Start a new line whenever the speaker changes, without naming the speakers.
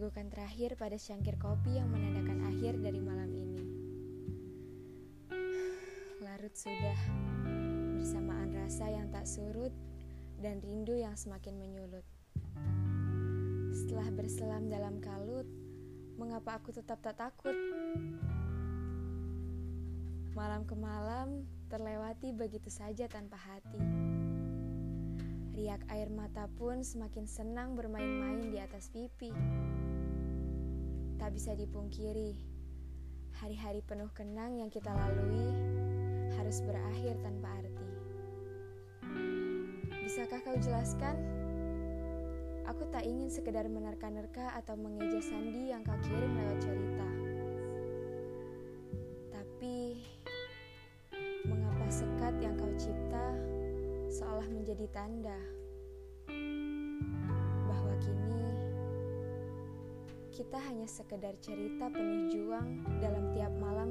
berakhir pada cangkir kopi yang menandakan akhir dari malam ini. Larut sudah, bersamaan rasa yang tak surut dan rindu yang semakin menyulut. Setelah berselam dalam kalut, mengapa aku tetap tak takut? Malam ke malam terlewati begitu saja tanpa hati. Riak air mata pun semakin senang bermain-main atas pipi. Tak bisa dipungkiri, hari-hari penuh kenang yang kita lalui harus berakhir tanpa arti. Bisakah kau jelaskan? Aku tak ingin sekedar menerka-nerka atau mengeja sandi yang kau kirim lewat cerita. Tapi, mengapa sekat yang kau cipta seolah menjadi tanda kita hanya sekedar cerita penuh juang dalam tiap malam.